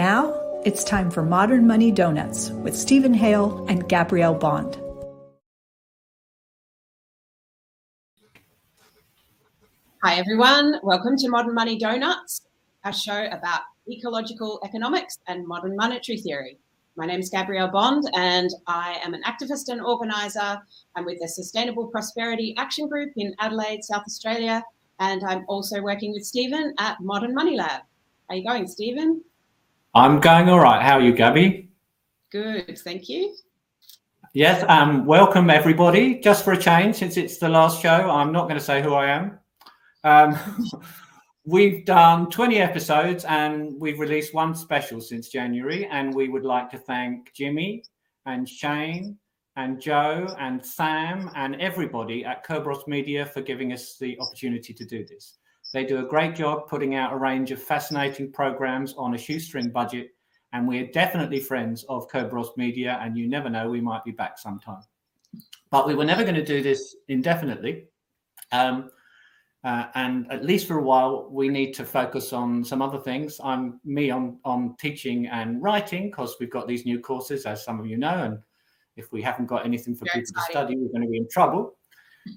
Now, it's time for Modern Money Donuts with Stephen Hale and Gabrielle Bond. Hi, everyone. Welcome to Modern Money Donuts, a show about ecological economics and modern monetary theory. My name is Gabrielle Bond, and I am an activist and organiser. I'm with the Sustainable Prosperity Action Group in Adelaide, South Australia, and I'm also working with Stephen at Modern Money Lab. How are you going, Stephen? I'm going all right. How are you, Gabby? Good, thank you. Yes, um, welcome everybody. Just for a change, since it's the last show, I'm not going to say who I am. Um, we've done 20 episodes and we've released one special since January. And we would like to thank Jimmy and Shane and Joe and Sam and everybody at Kerberos Media for giving us the opportunity to do this. They do a great job putting out a range of fascinating programs on a shoestring budget. And we're definitely friends of Kerberos Media. And you never know, we might be back sometime. But we were never going to do this indefinitely. Um, uh, and at least for a while, we need to focus on some other things. I'm me on on teaching and writing because we've got these new courses, as some of you know. And if we haven't got anything for Very people to study, we're going to be in trouble.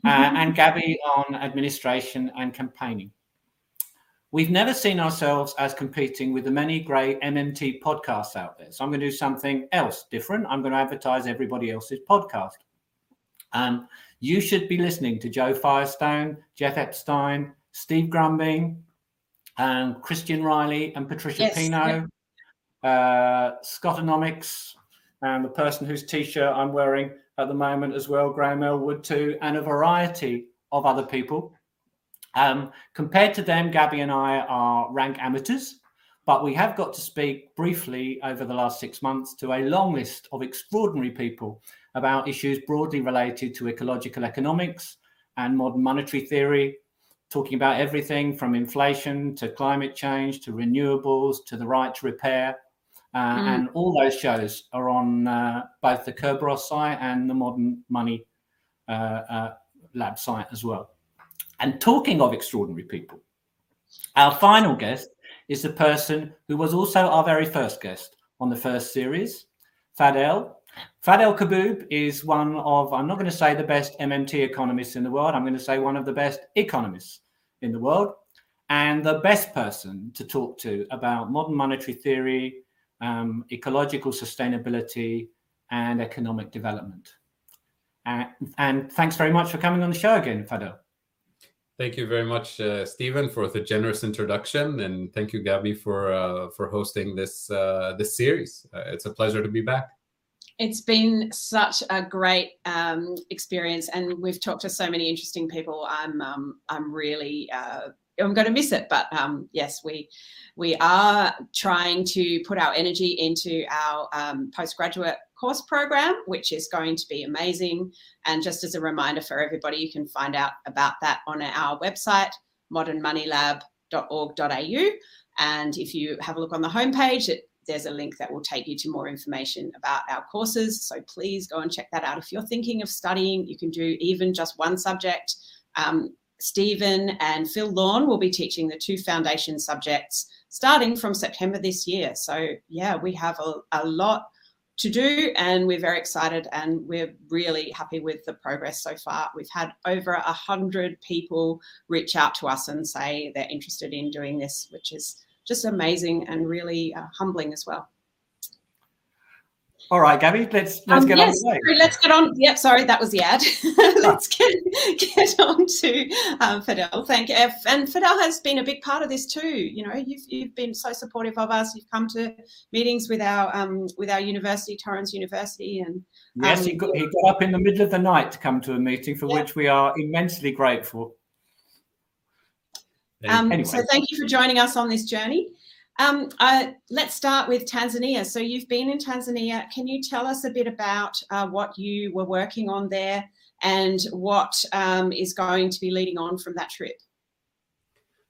Uh, and Gabby on administration and campaigning. We've never seen ourselves as competing with the many great MMT podcasts out there. So I'm going to do something else different. I'm going to advertise everybody else's podcast. Um, you should be listening to Joe Firestone, Jeff Epstein, Steve Grumbine, and Christian Reilly and Patricia yes, Pino, uh, Scottonomics, and the person whose t-shirt I'm wearing at the moment as well, Graham Elwood too, and a variety of other people. Um, compared to them, Gabby and I are rank amateurs, but we have got to speak briefly over the last six months to a long list of extraordinary people about issues broadly related to ecological economics and modern monetary theory, talking about everything from inflation to climate change to renewables to the right to repair. Uh, mm. And all those shows are on uh, both the Kerberos site and the Modern Money uh, uh Lab site as well. And talking of extraordinary people, our final guest is the person who was also our very first guest on the first series, Fadel. Fadel Kaboub is one of, I'm not going to say the best MMT economists in the world, I'm going to say one of the best economists in the world, and the best person to talk to about modern monetary theory, um, ecological sustainability, and economic development. And thanks very much for coming on the show again, Fadel. Thank you very much, uh, Stephen, for the generous introduction, and thank you, Gabby, for uh, for hosting this uh, this series. Uh, it's a pleasure to be back. It's been such a great um, experience, and we've talked to so many interesting people. I'm um, I'm really uh, I'm going to miss it, but um, yes, we we are trying to put our energy into our um, postgraduate course program, which is going to be amazing. And just as a reminder for everybody, you can find out about that on our website, modernmoneylab.org.au. And if you have a look on the homepage, it, there's a link that will take you to more information about our courses. So please go and check that out. If you're thinking of studying, you can do even just one subject. Um, Stephen and Phil Lawn will be teaching the two foundation subjects starting from September this year. So, yeah, we have a, a lot to do and we're very excited and we're really happy with the progress so far. We've had over a hundred people reach out to us and say they're interested in doing this, which is just amazing and really uh, humbling as well. All right, Gabby, let's let's um, get yes, on. Sorry, let's get on. Yep, sorry, that was the ad. let's get get on to um, Fadel. Thank you. And Fadel has been a big part of this too. You know, you've you've been so supportive of us. You've come to meetings with our um, with our university, Torrens University, and yes, he um, got he got up in the middle of the night to come to a meeting for yeah. which we are immensely grateful. Um, anyway. So thank you for joining us on this journey. Um, uh, let's start with Tanzania. So you've been in Tanzania. Can you tell us a bit about uh, what you were working on there and what um, is going to be leading on from that trip?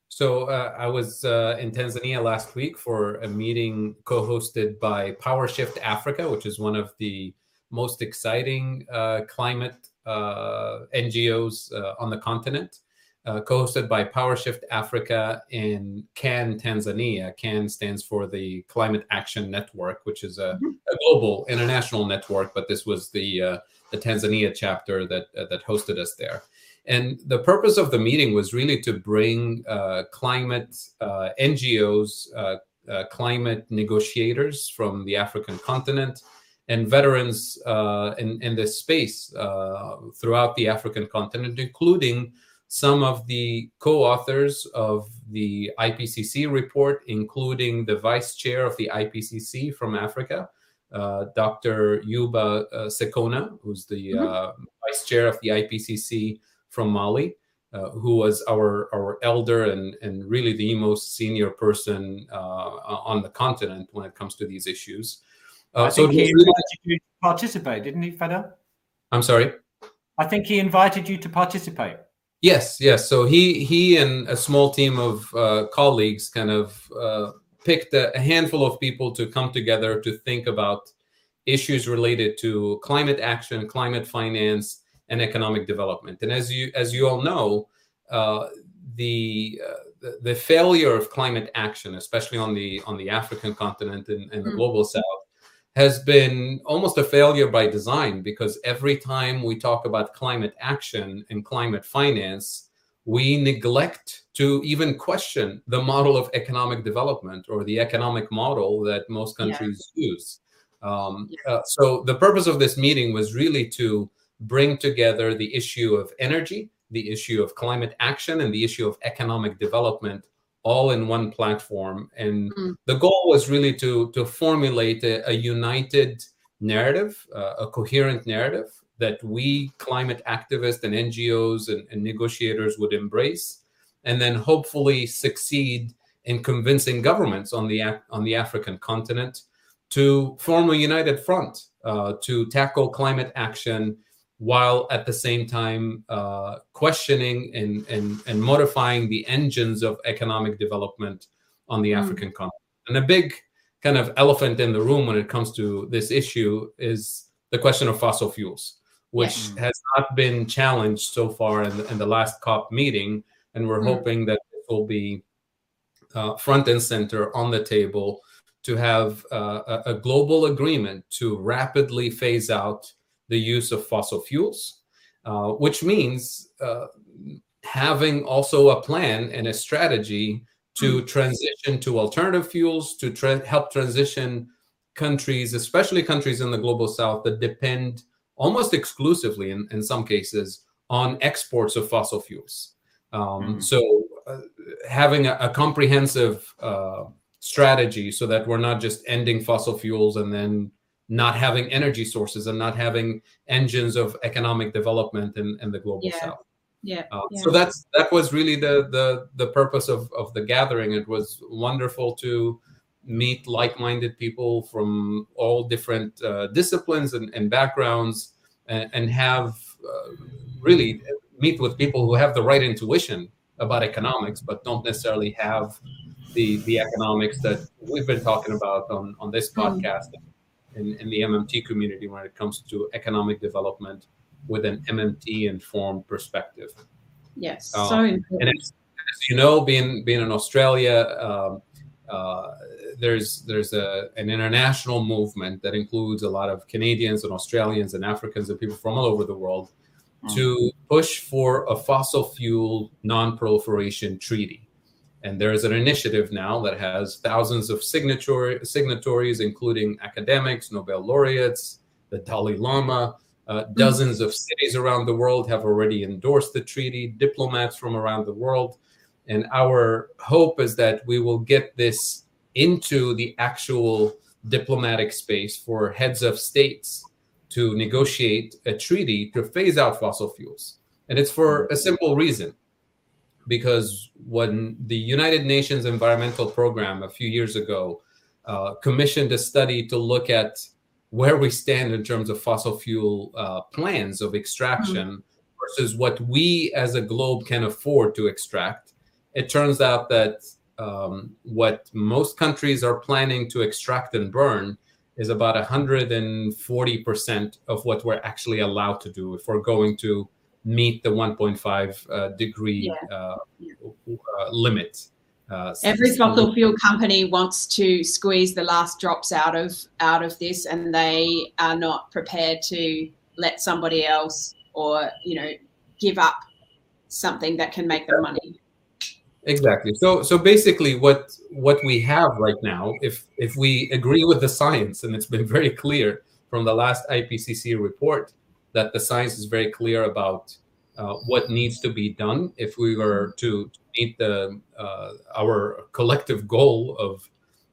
So uh, I was uh, in Tanzania last week for a meeting co-hosted by PowerShift Africa, which is one of the most exciting uh, climate uh, NGOs on the continent. Uh, co-hosted by PowerShift Africa in CAN Tanzania. CAN stands for the Climate Action Network, which is a, mm-hmm. a global international network, but this was the uh, the Tanzania chapter that uh, that hosted us there. And the purpose of the meeting was really to bring uh, climate uh, NGOs, uh, climate negotiators from the African continent, and veterans in, in this space throughout the African continent, including some of the co-authors of the IPCC report, including the vice chair of the IPCC from Africa, uh, Dr. Youba uh, Sokona, who's the mm-hmm. uh, vice chair of the IPCC from Mali, uh, who was our, our elder and, and really the most senior person uh, on the continent when it comes to these issues. I so he invited you to participate, didn't he, Feda? I'm sorry? I think he invited you to participate. Yes, yes. So he he and a small team of uh, colleagues kind of uh, picked a, a, handful of people to come together to think about issues related to climate action, climate finance, and economic development. And as you as you all know, uh, the, uh, the, the failure of climate action, especially on the on the African continent and, and the mm. global south, has been almost a failure by design because every time we talk about climate action and climate finance, we neglect to even question the model of economic development or the economic model that most countries yeah. use. Um, yeah. uh, so, the purpose of this meeting was really to bring together the issue of energy, the issue of climate action, and the issue of economic development all in one platform. And mm. the goal was really to to formulate a, a united narrative, uh, a coherent narrative that we climate activists and NGOs and, and, negotiators would embrace, and then hopefully succeed in convincing governments on the on the African continent to form a united front uh, to tackle climate action while at the same time uh, questioning and, and, and modifying the engines of economic development on the mm. African continent. And a big kind of elephant in the room when it comes to this issue is the question of fossil fuels, which yeah. has not been challenged so far in the, in the last COP meeting. And we're mm. hoping that it will be uh, front and center on the table to have uh, a, a global agreement to rapidly phase out the use of fossil fuels, uh, which means uh, having also a plan and a strategy to mm. transition to alternative fuels, to tra- help transition countries, especially countries in the global south that depend almost exclusively, in, in some cases, on exports of fossil fuels. Um, mm. So, uh, having a, a comprehensive uh, strategy so that we're not just ending fossil fuels and then not having energy sources and not having engines of economic development in, in the global yeah. south. Yeah. Uh, yeah. So that's that was really the the the purpose of of the gathering. It was wonderful to meet like-minded people from all different uh, disciplines and, and backgrounds, and, and have uh, really meet with people who have the right intuition about economics, but don't necessarily have the the economics that we've been talking about on on this mm. podcast. Mm in, in the MMT community when it comes to economic development with an MMT informed perspective. Yes, um, so important. And as, as, you know, being being in Australia, um, uh, there's there's a, an international movement that includes a lot of Canadians and Australians and Africans and people from all over the world mm. to push for a fossil fuel non-proliferation treaty. And there is an initiative now that has thousands of signature, signatories, including academics, Nobel laureates, the Dalai Lama. Uh, hmm. dozens of cities around the world have already endorsed the treaty, diplomats from around the world. And our hope is that we will get this into the actual diplomatic space for heads of states to negotiate a treaty to phase out fossil fuels. And it's for a simple reason because when the United Nations Environmental Program a few years ago uh, commissioned a study to look at where we stand in terms of fossil fuel uh, plans of extraction mm-hmm. versus what we as a globe can afford to extract, it turns out that um, what most countries are planning to extract and burn is about 140% of what we're actually allowed to do if we're going to meet the 1.5 uh, degree Yeah. uh, Yeah. uh, limit. Uh, Every so- fossil fuel company wants to squeeze the last drops out of out of this, and they are not prepared to let somebody else or you know give up something that can make them money. Exactly. So so basically what what we have right now, if if we agree with the science, and it's been very clear from the last IPCC report that the science is very clear about uh, what needs to be done if we were to meet the uh, our collective goal of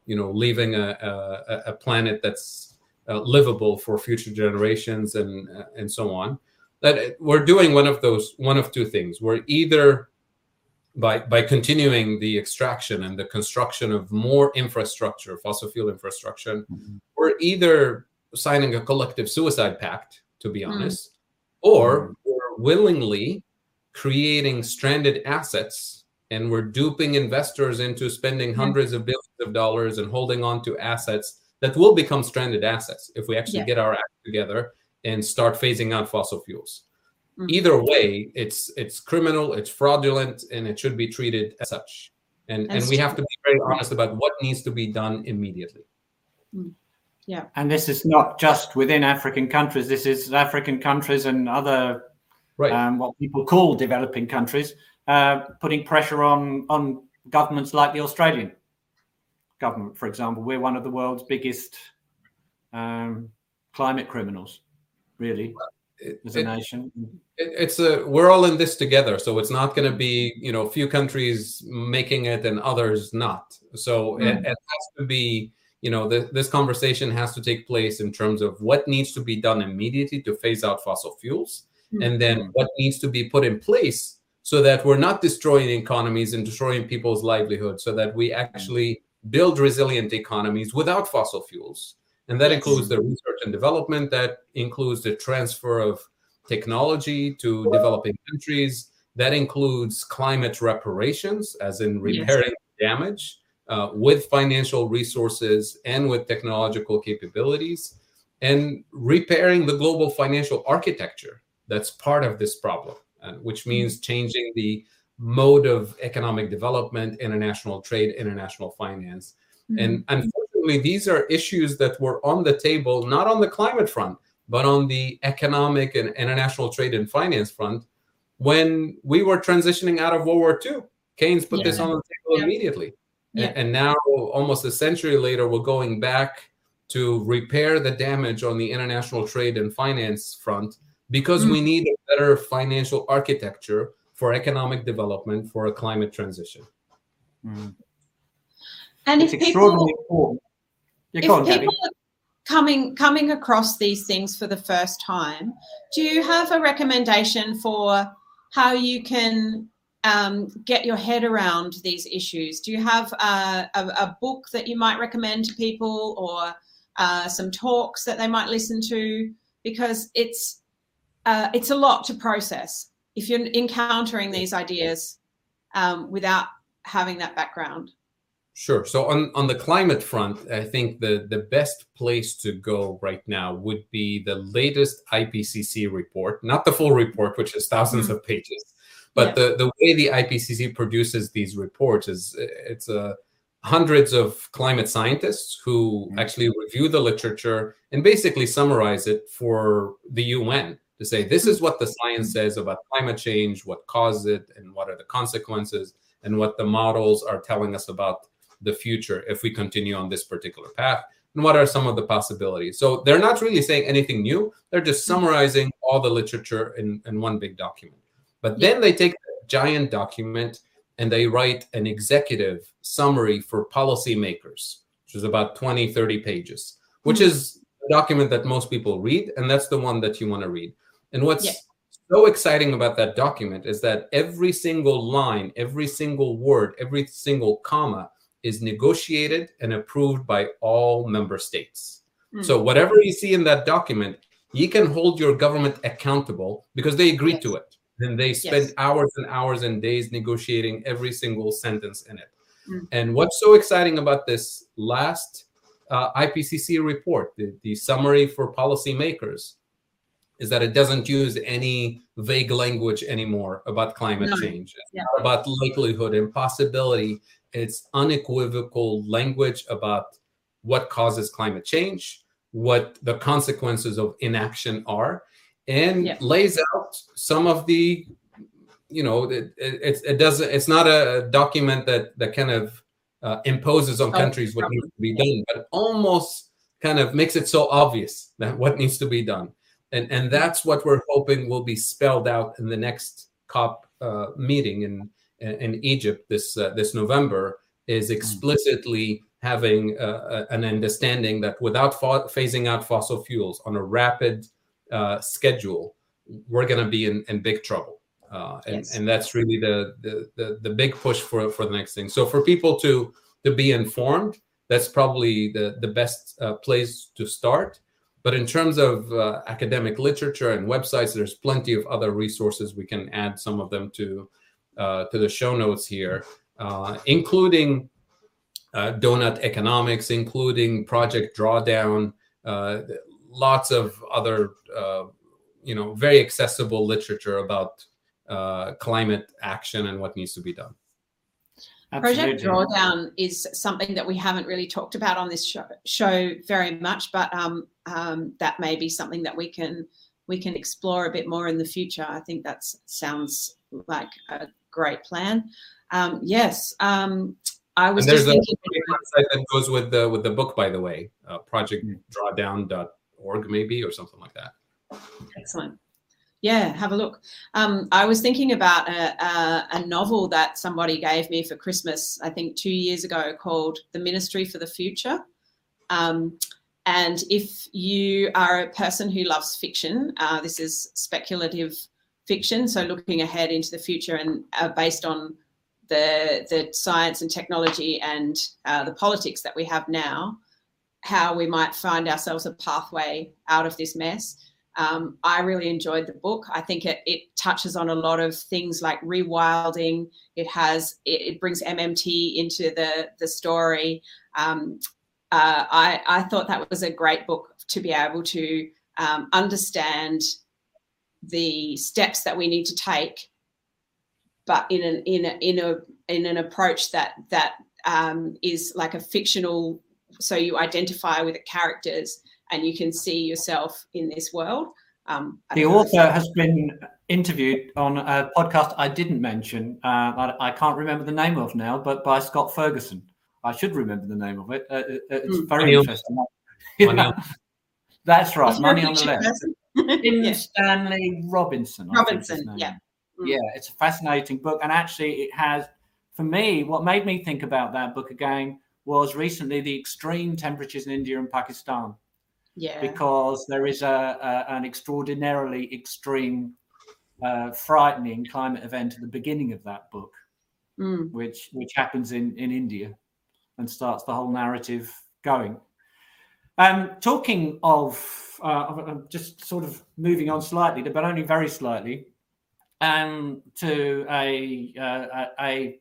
you know leaving a, a, a planet that's uh, livable for future generations and uh, and so on that we're doing one of those one of two things. We're either by by continuing the extraction and the construction of more infrastructure, fossil fuel infrastructure, we're either signing a collective suicide pact, to be Mm. honest, or we're willingly creating stranded assets and we're duping investors into spending hundreds of billions of dollars and holding on to assets that will become stranded assets if we actually Yeah. get our act together and start phasing out fossil fuels. Mhm. either way it's it's criminal it's fraudulent and it should be treated as such. And and That's we have to be very honest about what needs to be done immediately And this is not just within African countries. This is African countries and other right um, what people call developing countries, uh, putting pressure on on governments like the Australian government, for example. We're one of the world's biggest um, climate criminals, really, It- as a it- nation. it- it's a we're all in this together so it's not going to be you know a few countries making it and others not so it, Mm. it has to be you know th- this conversation has to take place in terms of what needs to be done immediately to phase out fossil fuels Mm. and then what needs to be put in place so that we're not destroying economies and destroying people's livelihoods so that we actually build resilient economies without fossil fuels and that Yes. includes the research and development that includes the transfer of technology to developing countries. That includes climate reparations, as in Yes. repairing damage uh, with financial resources and with technological capabilities, and repairing the global financial architecture that's part of this problem, uh, which means changing the mode of economic development, international trade, international finance. And unfortunately, these are issues that were on the table, not on the climate front, but on the economic and international trade and finance front when we were transitioning out of World War II. Keynes put this on the table Yeah. immediately. Yeah. And, and now, almost a century later, we're going back to repair the damage on the international trade and finance front because Mm. we need a better financial architecture for economic development for a climate transition. Mm. and It's if people important. Yeah, go on, if people are coming coming across these things for the first time, do you have a recommendation for how you can um, get your head around these issues? Do you have a, a, a book that you might recommend to people, or uh, some talks that they might listen to? Because it's uh, it's a lot to process if you're encountering these ideas um, without having that background. Sure. So on, on the climate front, I think the, the best place to go right now would be the latest IPCC report, not the full report, which is 1000s Mhm. of pages, but Yeah. the, the way the IPCC produces these reports is it's uh, hundreds of climate scientists who Mhm. actually review the literature and basically summarize it for the UN to say this is what the science says about climate change, what caused it, and what are the consequences, and what the models are telling us about the future if we continue on this particular path and what are some of the possibilities. So they're not really saying anything new. They're just summarizing all the literature in, in one big document but then they take that giant document and they write an executive summary for policymakers which is about 20 30 pages which Mhm. is a document that most people read and that's the one that you want to read and what's Yeah. so exciting about that document is that every single line every single word every single comma is negotiated and approved by all member states. Mm. So whatever you see in that document, you can hold your government accountable because they agreed to it. And they spend Yes. hours and hours and days negotiating every single sentence in it. Mm. And what's so exciting about this last uh, IPCC report, the, the summary for policymakers, is that it doesn't use any vague language anymore about climate no. change, yeah. about likelihood and possibility. It's unequivocal language about what causes climate change, what the consequences of inaction are, and yeah. lays out some of the, you know, it, it, it doesn't. It's not a document that that kind of uh, imposes on oh, countries what needs to be done, but almost kind of makes it so obvious that what needs to be done and and that's what we're hoping will be spelled out in the next COP uh, meeting in in Egypt this uh, this November is hmm. explicitly having uh, an understanding that without fa- phasing out fossil fuels on a rapid uh, schedule, we're going to be in, in big trouble. Uh, and, yes. and that's really the, the, the the big push for for the next thing. So for people to to be informed, that's probably the the best uh, place to start. But in terms of uh, academic literature and websites, there's plenty of other resources. We can add some of them to uh, to the show notes here, uh, including uh, Doughnut Economics, including Project Drawdown, uh, lots of other uh, you know very accessible literature about climate action and what needs to be done. Absolutely. Project Drawdown is something that we haven't really talked about on this show, show very much, but um, um, that may be something that we can we can explore a bit more in the future. I think that sounds like a great plan. Um, yes, um, I was. And there's a website that goes with the with the book, by the way, uh, projectdrawdown.org maybe or something like that. Excellent. Yeah, have a look. Um, I was thinking about a, a, a, novel that somebody gave me for Christmas, I think two years ago, called The Ministry for the Future. Um, and if you are a person who loves fiction, uh, this is speculative fiction, so looking ahead into the future and uh, based on the, the science and technology and uh, the politics that we have now, how we might find ourselves a pathway out of this mess um, I really enjoyed the book. I think it, it, touches on a lot of things like rewilding. It has it, it brings MMT into the the story. Um, uh, I I thought that was a great book to be able to um, understand the steps that we need to take, but in an in a, in a in an approach that that um, is like a fictional. So you identify with the characters and you can see yourself in this world. Um, the author has been interviewed on a podcast I didn't mention. Uh, I, I, can't remember the name of now, but by Scott Ferguson. I should remember the name of it. Uh, it's mm. very Money interesting. Yeah. That's right. That's Money on the left. yeah. Stanley Robinson. Robinson, yeah. Mm. Yeah, it's a fascinating book. And actually, it has, for me, what made me think about that book again was recently the extreme temperatures in India and Pakistan yeah. because there is a, a an extraordinarily extreme, uh, frightening climate event at the beginning of that book, mm. which which happens in in India, and starts the whole narrative going. Um, talking of, uh, just sort of moving on slightly, but only very slightly, um, to a, uh, a, a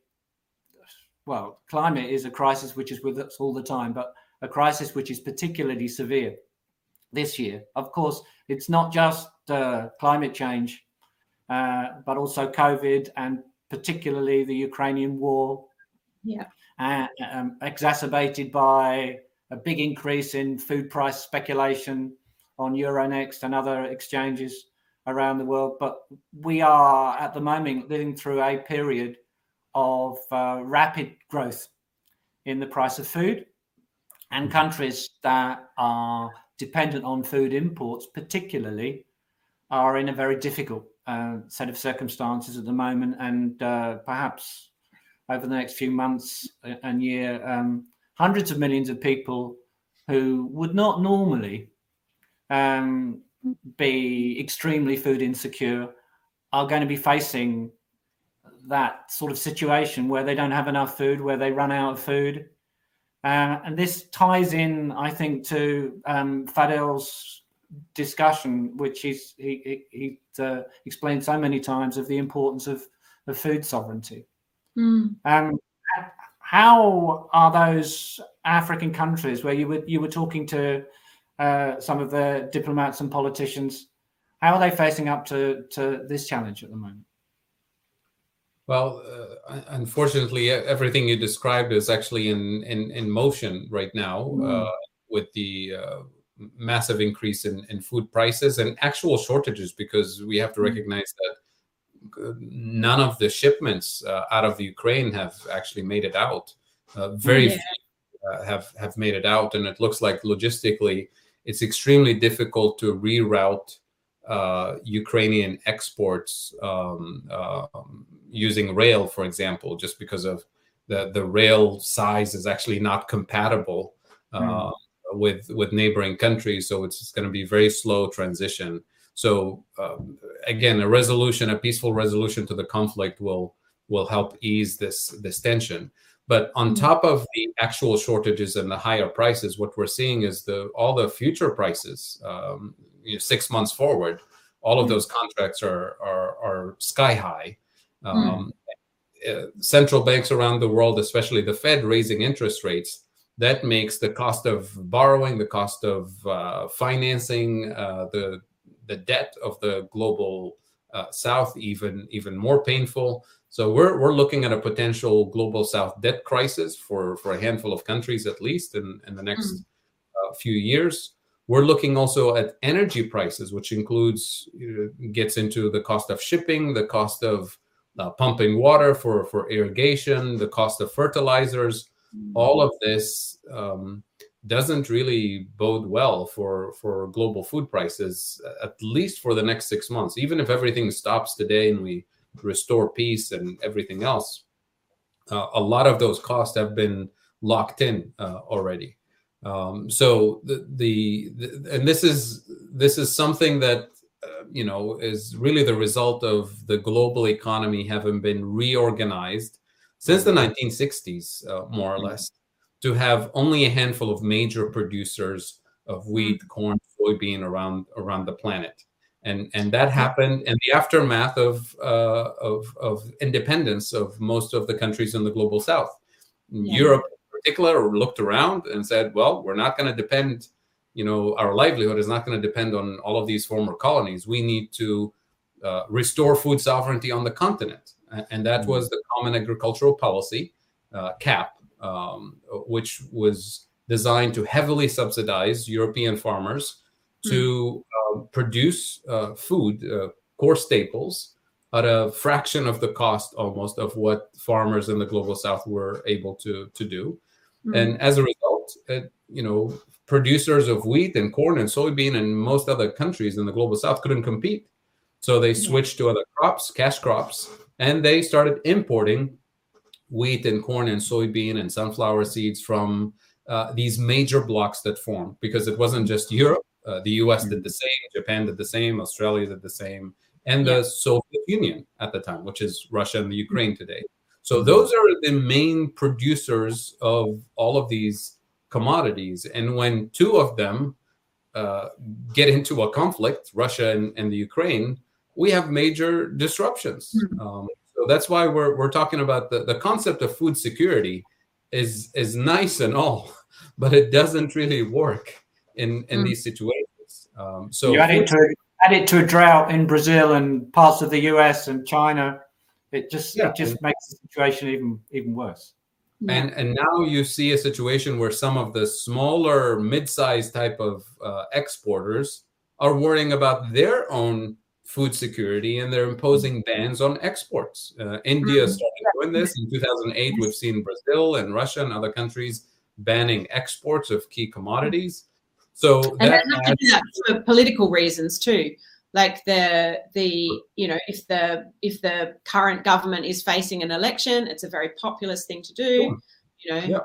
well, climate is a crisis which is with us all the time, but a crisis which is particularly severe this year. Of course, it's not just uh, climate change, uh, but also COVID and particularly the Ukrainian war. Yeah. Uh, um, exacerbated by a big increase in food price speculation on Euronext and other exchanges around the world. But we are at the moment living through a period of uh, rapid growth in the price of food and countries that are dependent on food imports, particularly, are in a very difficult uh, set of circumstances at the moment, and uh, perhaps over the next few months and year, um, hundreds of millions of people who would not normally um, be extremely food insecure are going to be facing that sort of situation where they don't have enough food, where they run out of food, uh, and this ties in, I think, to um, Fadel's discussion, which he's, he, he, he uh, explained so many times of the importance of, of food sovereignty. Mm. Um, how are those African countries where you were you were talking to uh, some of the diplomats and politicians? How are they facing up to, to this challenge at the moment? Well, uh, unfortunately, everything you described is actually in in, in motion right now mm. uh, with the uh, massive increase in, in food prices and actual shortages because we have to mm. recognize that uh, none of the shipments uh, out of Ukraine have actually made it out. Uh, very yeah. few have have made it out, and it looks like logistically it's extremely difficult to reroute Ukrainian exports. Um, um using rail, for example, just because of the the rail size is actually not compatible uh, mm. with with neighboring countries. So it's going to be very slow transition. So um, again, a resolution, a peaceful resolution to the conflict will will help ease this this tension. But on mm. top of the actual shortages and the higher prices, what we're seeing is the all the future prices, um, you know, six months forward, all of mm. those contracts are are, are sky high. Hmm. Um, mm. Central banks around the world, especially the Fed, raising interest rates. That makes the cost of borrowing, the cost of uh, financing, uh, the the debt of the global uh, South even even more painful. So we're we're looking at a potential global South debt crisis for for a handful of countries at least in in the next mm. few years. We're looking also at energy prices, which includes gets into the cost of shipping, the cost of uh, pumping water for for irrigation, the cost of fertilizers, all of this um, doesn't really bode well for for global food prices, at least for the next six months. Even if everything stops today and we restore peace and everything else, uh, a lot of those costs have been locked in uh, already. Um, so the, the, the and this is this is something that uh, you know, is really the result of the global economy having been reorganized since the 1960s, uh, more or mm-hmm. less, to have only a handful of major producers of wheat, mm-hmm. corn, soybean around around the planet, and and that happened in the aftermath of uh, of, of independence of most of the countries in the global South. Yeah. Europe, in particular, looked around and said, "Well, we're not going to depend." You know our livelihood is not going to depend on all of these former colonies we need to uh, restore food sovereignty on the continent and that mm-hmm. was the common agricultural policy uh, cap um, which was designed to heavily subsidize european farmers to uh, produce uh, food uh, core staples at a fraction of the cost almost of what farmers in the global south were able to to do mm-hmm. and as a result it, you know producers of wheat and corn and soybean and most other countries in the global south couldn't compete. So they switched to other crops cash crops and they started importing wheat and corn and soybean and sunflower seeds from uh, these major blocks that formed because it wasn't just europe. Uh, the us did the same japan did the same australia did the same and the soviet union at the time which is russia and the ukraine today. So mm-hmm. those are the main producers of all of these commodities. And when two of them uh, get into a conflict, Russia and, and, the Ukraine, we have major disruptions. Mm-hmm. Um, so that's why we're, we're talking about the, the concept of food security is is nice and all, but it doesn't really work in, in mm-hmm. these situations. Um, so you add it, to, add it to a drought in Brazil and parts of the US and China, it just yeah. it just makes the situation even even worse. And and now you see a situation where some of the smaller, mid-sized type of uh, exporters are worrying about their own food security and they're imposing bans on exports. Uh, India mm-hmm. started doing this in 2008. We've seen Brazil and Russia and other countries banning exports of key commodities. So and that, have to do that for political reasons too like the the you know if the if the current government is facing an election it's a very populist thing to do you know? Yeah.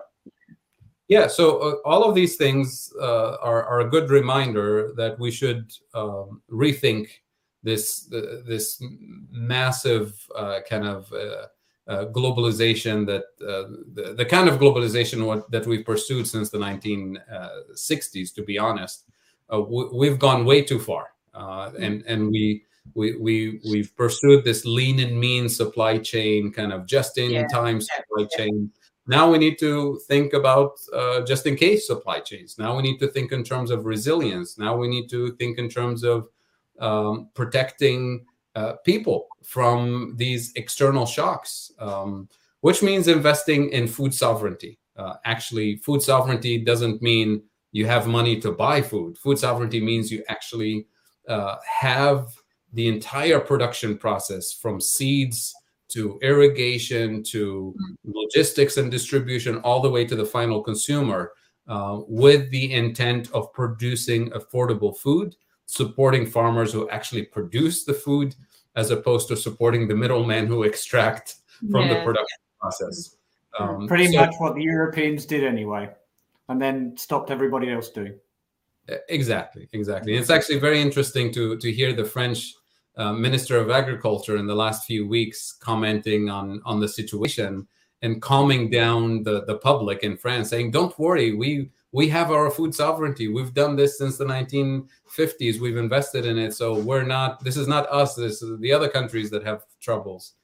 Yeah so uh, all of these things uh, are, are a good reminder that we should um, rethink this uh, this massive uh, kind of uh, uh, globalization that the, the kind of globalization what, that we've pursued since the 1960s to be honest. We've gone way too far uh, and and we we we we've pursued this lean and mean supply chain kind of just in yeah. time supply yeah. chain now we need to think about uh, just in case supply chains now we need to think in terms of resilience now we need to think in terms of um, protecting uh, people from these external shocks, um, which means investing in food sovereignty. Uh, actually, food sovereignty doesn't mean you have money to buy food. Food sovereignty means you actually uh, have the entire production process from seeds to irrigation to logistics and distribution, all the way to the final consumer, uh, with the intent of producing affordable food, supporting farmers who actually produce the food, as opposed to supporting the middlemen who extract from yeah. the production process. Um, Pretty so, much what the Europeans did anyway, and then stopped everybody else doing. Exactly, exactly. It's actually very interesting to to hear the French uh, Minister of Agriculture in the last few weeks commenting on on the situation and calming down the the public in France, saying, "Don't worry, we we have our food sovereignty. We've done this since the 1950s. We've invested in it, so we're not. This is not us. This is the other countries that have troubles."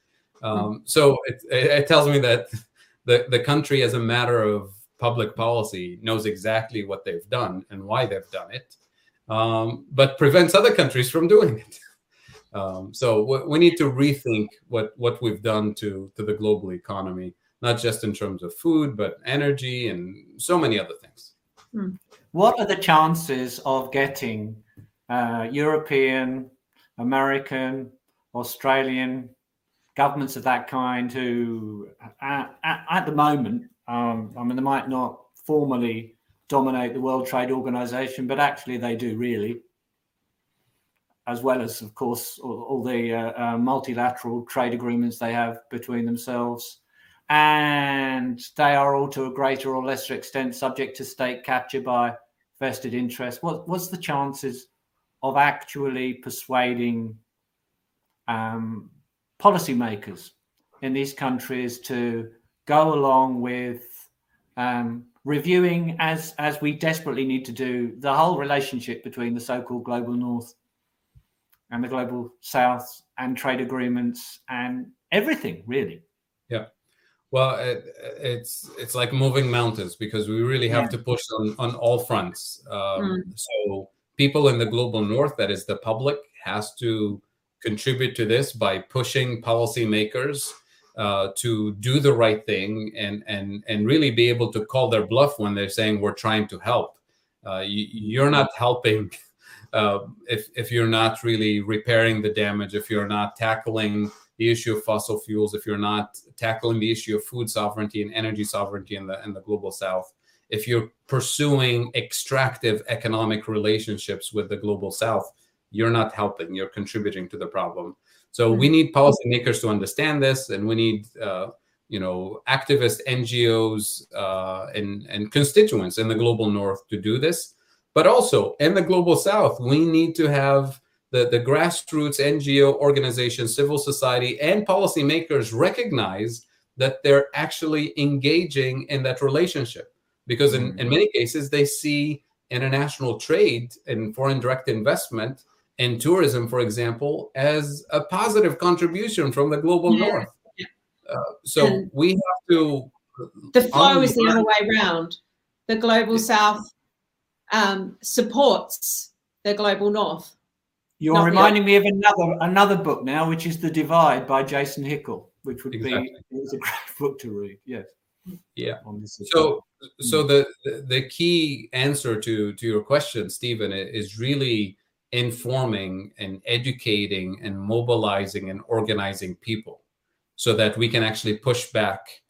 Um, so it, it tells me that the the country, as a matter of public policy, knows exactly what they've done and why they've done it, um, but prevents other countries from doing it. Um, so w- we need to rethink what what we've done to to the global economy, not just in terms of food, but energy and so many other things. Hmm. What are the chances of getting uh, European, American, Australian governments of that kind who, at, at, at the moment, um, I mean, they might not formally dominate the World Trade Organization, but actually they do really as well as, of course, all, all the uh, uh, multilateral trade agreements they have between themselves. And they are all to a greater or lesser extent subject to state capture by vested interest. What, what's the chances of actually persuading um, policymakers in these countries to go along with um, reviewing, as as we desperately need to do, the whole relationship between the so-called global north and the global south and trade agreements and everything really yeah well it, it's it's like moving mountains because we really have yeah. to push on on all fronts um, mm. so people in the global north that is the public has to contribute to this by pushing policymakers uh, to do the right thing and and and really be able to call their bluff when they're saying we're trying to help uh, you, you're not helping uh, if if you're not really repairing the damage, if you're not tackling the issue of fossil fuels, if you're not tackling the issue of food sovereignty and energy sovereignty in the in the global south, if you're pursuing extractive economic relationships with the global south, you're not helping. You're contributing to the problem. So we mm-hmm. need policymakers to understand this, and we need uh, you know activist NGOs uh, and and constituents in the global north to do this. But also in the global south, we need to have the, the grassroots NGO organizations, civil society, and policymakers recognize that they're actually engaging in that relationship. Because in, in many cases, they see international trade and foreign direct investment and tourism, for example, as a positive contribution from the global yeah. north. Uh, so and we have to. The flow is the other way around. The global south um, supports the global north. You're reminding me of another another book now, which is The Divide by Jason Hickel, which would exactly. be it's a great book to read. Yes. Yeah. So so the, the the key answer to to your question, Stephen, is really informing and educating and mobilizing and organizing people so that we can actually push back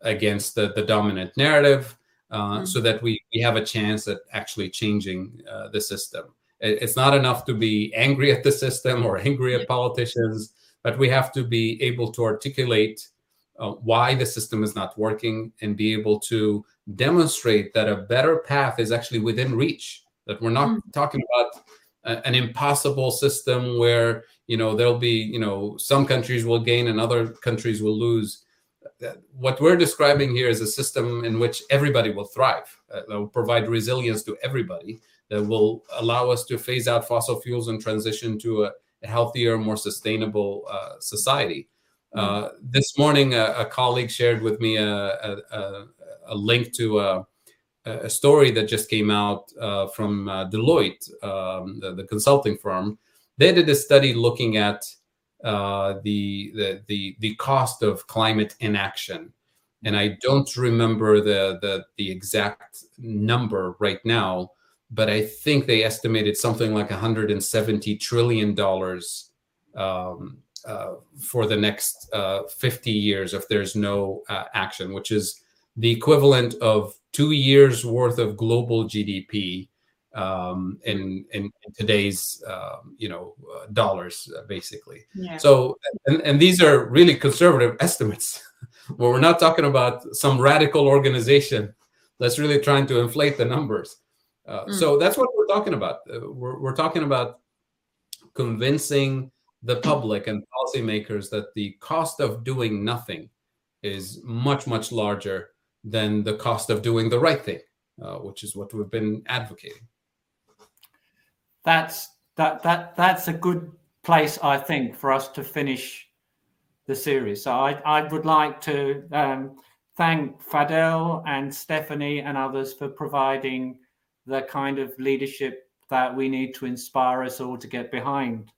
against the, the dominant narrative uh, mm-hmm. so that we, we have a chance at actually changing uh, the system. It's not enough to be angry at the system or angry at politicians, but we have to be able to articulate uh, why the system is not working and be able to demonstrate that a better path is actually within reach. That we're not mm-hmm. talking about a, an impossible system where you know there'll be you know some countries will gain and other countries will lose what we're describing here is a system in which everybody will thrive, uh, that will provide resilience to everybody, that will allow us to phase out fossil fuels and transition to a, a healthier, more sustainable uh, society. Uh, this morning, a, a, colleague shared with me a, a link to a, story that just came out uh, from uh, Deloitte, um, the, the, consulting firm, they did a study looking at uh, the, the the the cost of climate inaction, and I don't remember the the the exact number right now, but I think they estimated something like 170 trillion dollars um, uh, for the next uh, 50 years if there's no uh, action, which is the equivalent of two years worth of global GDP um, in, in, in today's um, you know uh, dollars uh, basically. Yeah. So and, and these are really conservative estimates. where we're not talking about some radical organization that's really trying to inflate the numbers. Uh, mm. So that's what we're talking about. Uh, we're, we're talking about convincing the public and policymakers that the cost of doing nothing is much, much larger than the cost of doing the right thing, uh, which is what we've been advocating. That's that that that's a good place, I think, for us to finish the series. So I I would like to um, thank Fadel and Stephanie and others for providing the kind of leadership that we need to inspire us all to get behind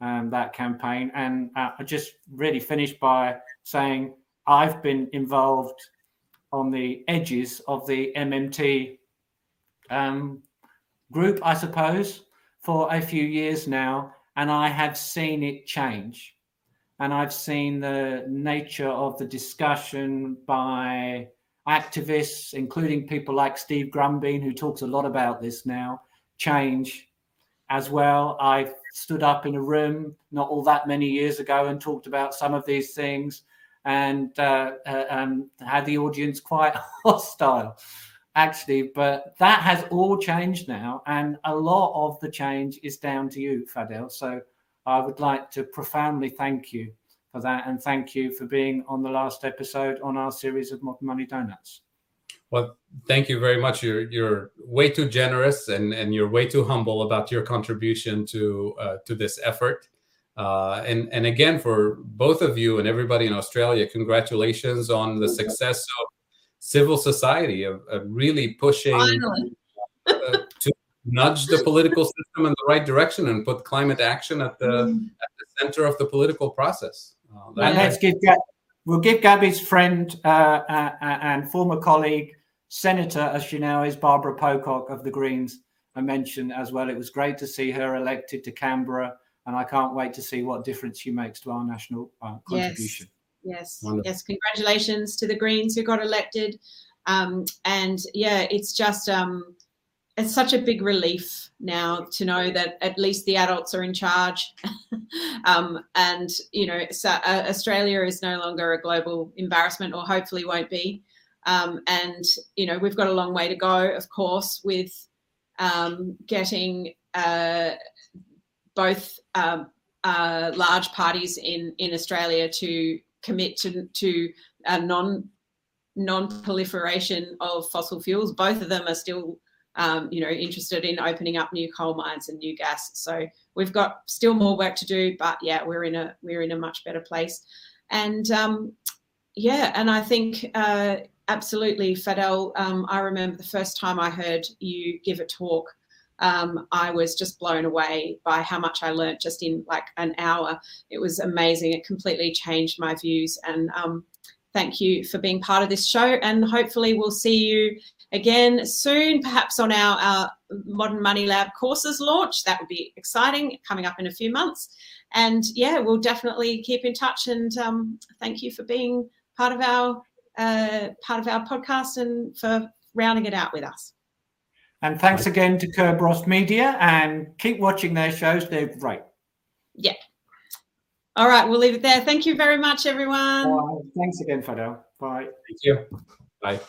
um, that campaign. And uh, I just really finished by saying I've been involved on the edges of the MMT um, group, I suppose, for a few years now, and I have seen it change. And I've seen the nature of the discussion by activists, including people like Steve Grumbine, who talks a lot about this now, change as well. I stood up in a room not all that many years ago and talked about some of these things and uh, uh, um, had the audience quite hostile, actually. But that has all changed now, and a lot of the change is down to you, Fadel. So I would like to profoundly thank you for that, and thank you for being on the last episode on our series of Modern Money Donuts. Well, thank you very much. You're you're way too generous and and you're way too humble about your contribution to uh, to this effort. Uh, and and again, for both of you and everybody in Australia, congratulations on the success of civil society of, of really pushing uh, to nudge the political system in the right direction and put climate action at the, mm. at the center of the political process. Uh, and let's give we'll give Gabby's friend uh, uh, uh, and former colleague, Senator, as she now is, Barbara Pocock of the Greens, a mention as well. It was great to see her elected to Canberra, and I can't wait to see what difference she makes to our national uh, contribution. Yes, yes, yes. Congratulations to the Greens who got elected. Um, and yeah, it's just um, it's such a big relief now to know that at least the adults are in charge um, and you know so, uh, australia is no longer a global embarrassment or hopefully won't be um, and you know we've got a long way to go of course with um, getting uh, both um, uh, large parties in in australia to commit to to a non non-proliferation of fossil fuels both of them are still um, you know, interested in opening up new coal mines and new gas. So we've got still more work to do, but yeah, we're in a we're in a much better place. And um, yeah, and I think uh, absolutely, Fadel. Um, I remember the first time I heard you give a talk. Um, I was just blown away by how much I learned just in like an hour. It was amazing. It completely changed my views. And um, thank you for being part of this show. And hopefully, we'll see you again soon, perhaps on our, our Modern Money Lab courses launch. That would be exciting, coming up in a few months. And yeah, we'll definitely keep in touch. And um, thank you for being part of our uh, part of our podcast and for rounding it out with us. And thanks again to Kerberos Media and keep watching their shows. They're great. Yeah. All right, we'll leave it there. Thank you very much, everyone. Thanks again, Fadel. Bye. Thank you. Bye.